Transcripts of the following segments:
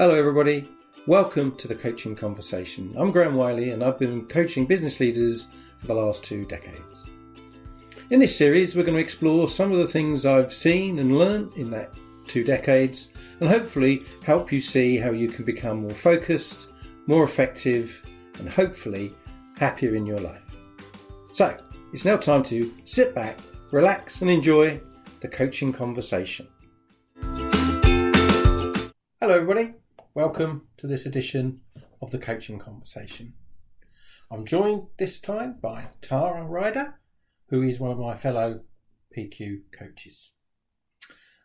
Hello, everybody. Welcome to the Coaching Conversation. I'm Graham Wiley, and I've been coaching business leaders for the last two decades. In this series, we're going to explore some of the things I've seen and learned in that two decades, and hopefully help you see how you can become more focused, more effective, and hopefully happier in your life. So, it's now time to sit back, relax, and enjoy the coaching conversation. Hello, everybody. Welcome to this edition of the coaching conversation. I'm joined this time by Tara Ryder, who is one of my fellow PQ coaches.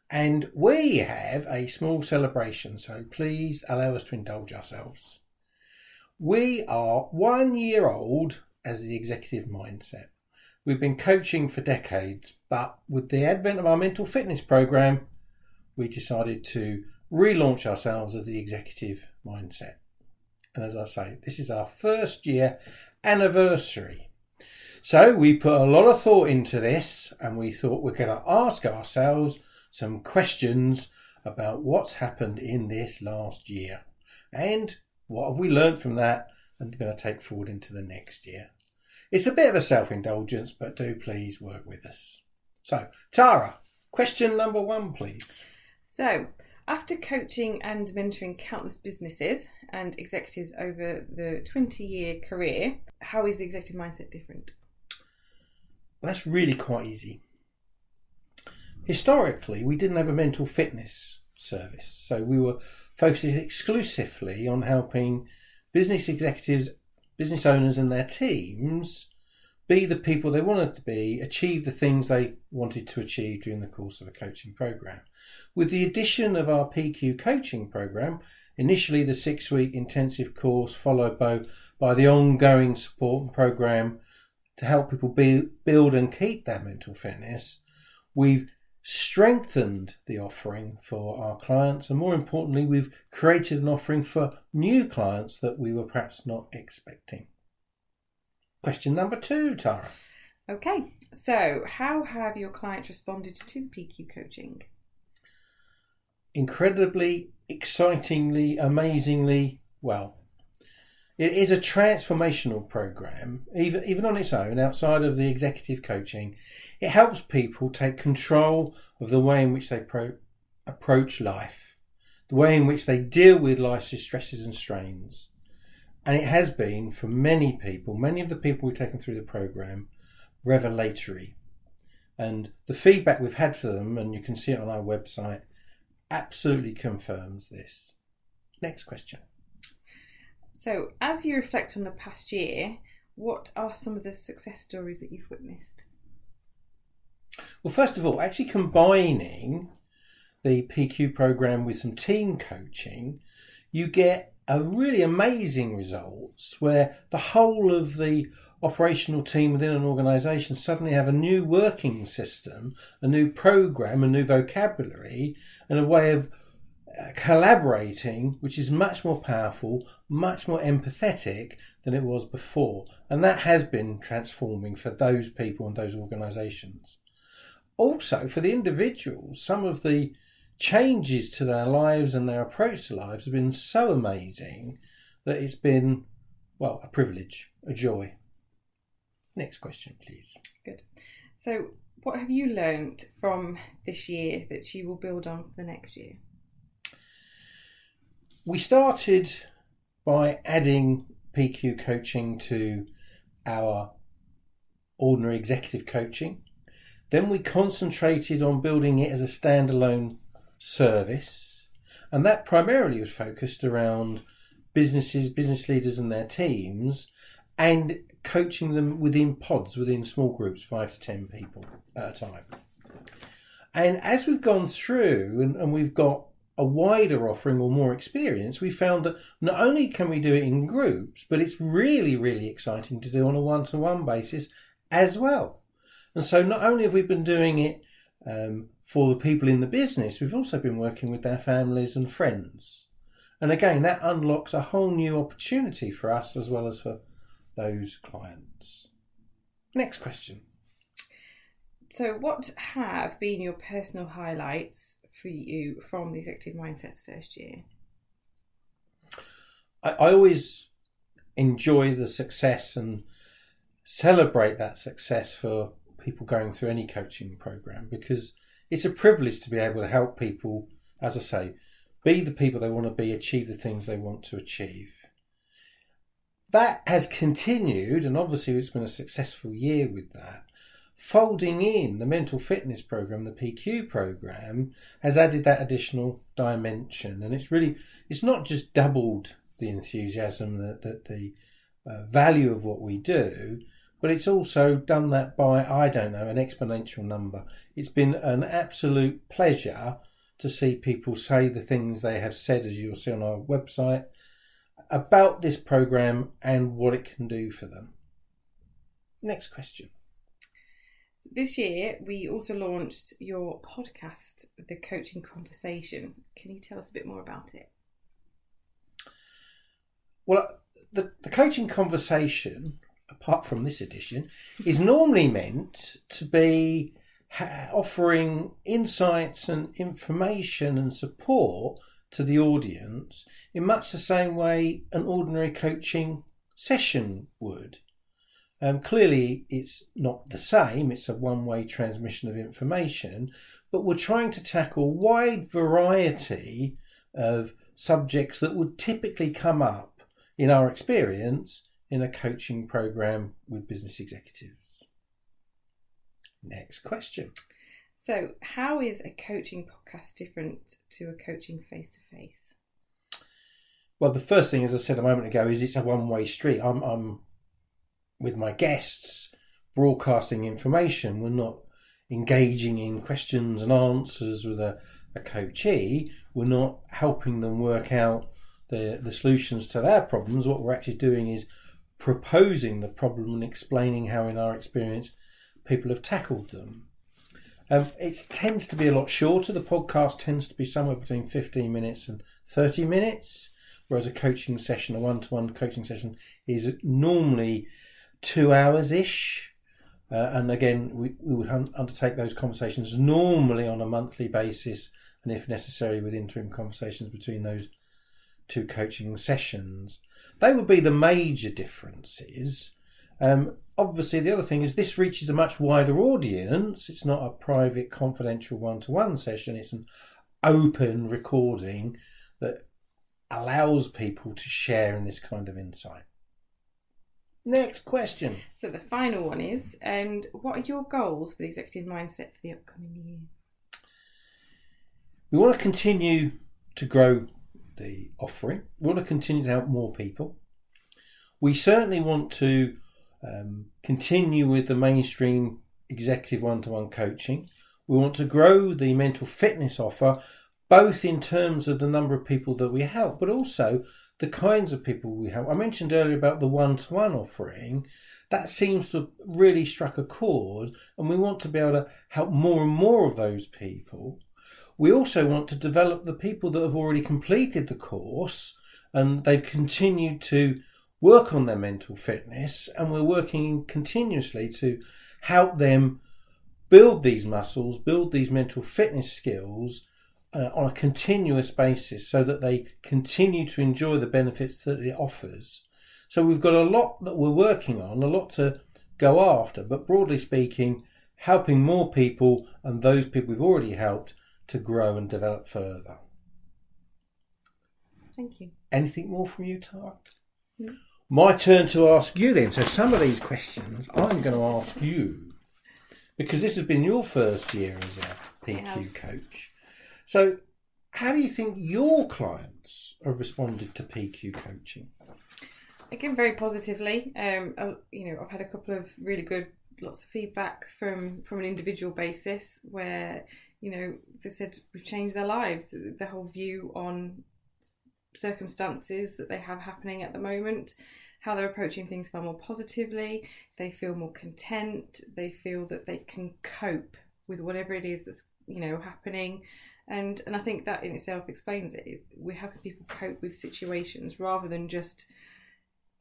And we have a small celebration, so please allow us to indulge ourselves. We are one year old as the executive mindset. We've been coaching for decades, but with the advent of our mental fitness program, we decided to relaunch ourselves as the executive mindset. And as I say, this is our first year anniversary. So we put a lot of thought into this and we thought we're going to ask ourselves some questions about what's happened in this last year and what have we learned from that and going to take forward into the next year. It's a bit of a self indulgence, but do please work with us. So, Tara, question number one, please. So, after coaching and mentoring countless businesses and executives over the 20 year career, how is the executive mindset different? Well, that's really quite easy. Historically, we didn't have a mental fitness service, so we were focusing exclusively on helping business executives, business owners, and their teams be the people they wanted to be, achieve the things they wanted to achieve during the course of a coaching program. With the addition of our PQ coaching program, initially the six week intensive course, followed by, by the ongoing support program to help people be, build and keep their mental fitness, we've strengthened the offering for our clients, and more importantly, we've created an offering for new clients that we were perhaps not expecting. Question number two, Tara. Okay, so how have your clients responded to PQ coaching? Incredibly, excitingly, amazingly well. It is a transformational program, even, even on its own, outside of the executive coaching. It helps people take control of the way in which they pro- approach life, the way in which they deal with life's stresses and strains. And it has been for many people, many of the people we've taken through the program, revelatory. And the feedback we've had for them, and you can see it on our website, absolutely confirms this. Next question. So, as you reflect on the past year, what are some of the success stories that you've witnessed? Well, first of all, actually combining the PQ program with some team coaching, you get a really amazing results where the whole of the operational team within an organization suddenly have a new working system, a new program, a new vocabulary, and a way of uh, collaborating, which is much more powerful, much more empathetic than it was before. And that has been transforming for those people and those organizations. Also, for the individuals, some of the changes to their lives and their approach to lives have been so amazing that it's been, well, a privilege, a joy. Next question, please. Good. So, what have you learned from this year that you will build on for the next year? We started by adding PQ coaching to our ordinary executive coaching. Then we concentrated on building it as a standalone service, and that primarily was focused around businesses, business leaders, and their teams, and coaching them within pods, within small groups, five to ten people at a time. And as we've gone through and, and we've got a wider offering or more experience, we found that not only can we do it in groups, but it's really, really exciting to do on a one to one basis as well. And so not only have we been doing it um, for the people in the business, we've also been working with their families and friends. And again, that unlocks a whole new opportunity for us as well as for those clients. Next question. So, what have been your personal highlights for you from the Executive Mindset's first year? I, I always enjoy the success and celebrate that success for people going through any coaching program because it's a privilege to be able to help people, as I say, be the people they want to be, achieve the things they want to achieve. That has continued, and obviously it's been a successful year with that. Folding in the mental fitness program, the PQ program, has added that additional dimension, and it's really it's not just doubled the enthusiasm, that the, uh, value of what we do, but it's also done that by, I don't know, an exponential number. It's been an absolute pleasure to see people say the things they have said, as you'll see on our website, about this program and what it can do for them. Next question. This year, we also launched your podcast, The Coaching Conversation. Can you tell us a bit more about it? Well, the, the coaching conversation apart from this edition, is normally meant to be offering insights and information and support to the audience in much the same way an ordinary coaching session would. Um, clearly, it's not the same, it's a one way transmission of information, but we're trying to tackle a wide variety of subjects that would typically come up in our experience in a coaching program with business executives. Next question. So, how is a coaching podcast different to a coaching face to face? Well, the first thing, as I said a moment ago, is it's a one way street. I'm, I'm with my guests broadcasting information. We're not engaging in questions and answers with a, a coachee. We're not helping them work out the, the solutions to their problems. What we're actually doing is proposing the problem and explaining how, in our experience, people have tackled them. Um, it tends to be a lot shorter. The podcast tends to be somewhere between 15 minutes and 30 minutes, whereas a coaching session, a one to one coaching session, is normally two hours ish. Uh, and again, we, we would un- undertake those conversations normally on a monthly basis, and if necessary, with interim conversations between those two coaching sessions. They would be the major differences. Um, obviously, the other thing is this reaches a much wider audience. It's not a private, confidential one to one session, it's an open recording that allows people to share in this kind of insight. Next question. So, the final one is and what are your goals for the executive mindset for the upcoming year? We want to continue to grow the offering. We want to continue to help more people. We certainly want to um, continue with the mainstream executive one to one coaching. We want to grow the mental fitness offer, both in terms of the number of people that we help, but also the kinds of people we help. I mentioned earlier about the one to one offering. That seems to really struck a chord, and we want to be able to help more and more of those people. We also want to develop the people that have already completed the course and they've continued to work on their mental fitness, and we're working continuously to help them build these muscles, build these mental fitness skills uh, on a continuous basis so that they continue to enjoy the benefits that it offers. So we've got a lot that we're working on, a lot to go after, but broadly speaking, helping more people and those people we've already helped to grow and develop further. Thank you. Anything more from you, Tara? No. My turn to ask you then. So some of these questions I'm going to ask you because this has been your first year as a PQ coach. So how do you think your clients have responded to PQ coaching? Again, very positively. Um, you know, I've had a couple of really good, lots of feedback from from an individual basis where you know they said we've changed their lives. The whole view on circumstances that they have happening at the moment, how they're approaching things far more positively. They feel more content. They feel that they can cope with whatever it is that's you know happening. And and I think that in itself explains it. We're helping people cope with situations rather than just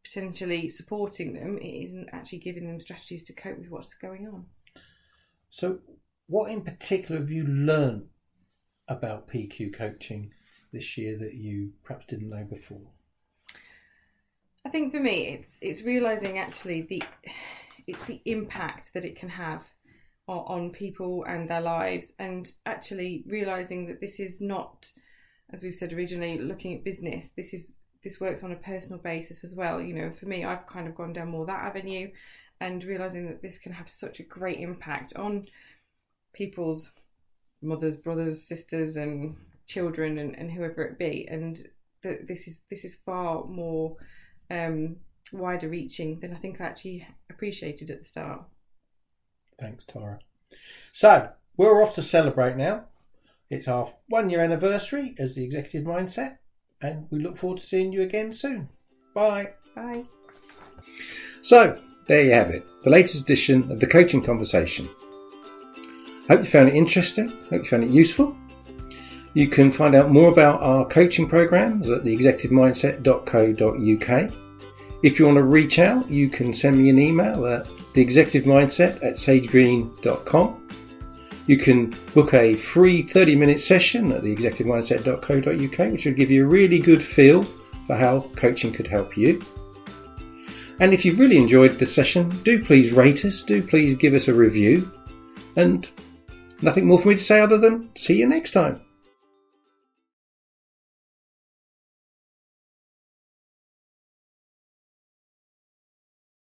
potentially supporting them. It isn't actually giving them strategies to cope with what's going on. So what in particular have you learned about PQ coaching this year that you perhaps didn't know before? I think for me, it's it's realizing actually the it's the impact that it can have on, on people and their lives, and actually realizing that this is not, as we've said originally, looking at business. This is this works on a personal basis as well. You know, for me, I've kind of gone down more that avenue, and realizing that this can have such a great impact on people's mothers, brothers, sisters, and children, and, and whoever it be, and that this is this is far more um, wider reaching than I think I actually appreciated at the start. Thanks, Tara. So we're off to celebrate now. It's our one year anniversary as the Executive Mindset, and we look forward to seeing you again soon. Bye. Bye. So, there you have it, the latest edition of the Coaching Conversation. Hope you found it interesting, hope you found it useful. You can find out more about our coaching programs at theexecutivemindset.co.uk. If you want to reach out, you can send me an email at theexecutivemindset at sagegreen.com. You can book a free 30 minute session at theexecutivemindset.co.uk, which will give you a really good feel for how coaching could help you. And if you've really enjoyed the session, do please rate us, do please give us a review. And nothing more for me to say other than see you next time.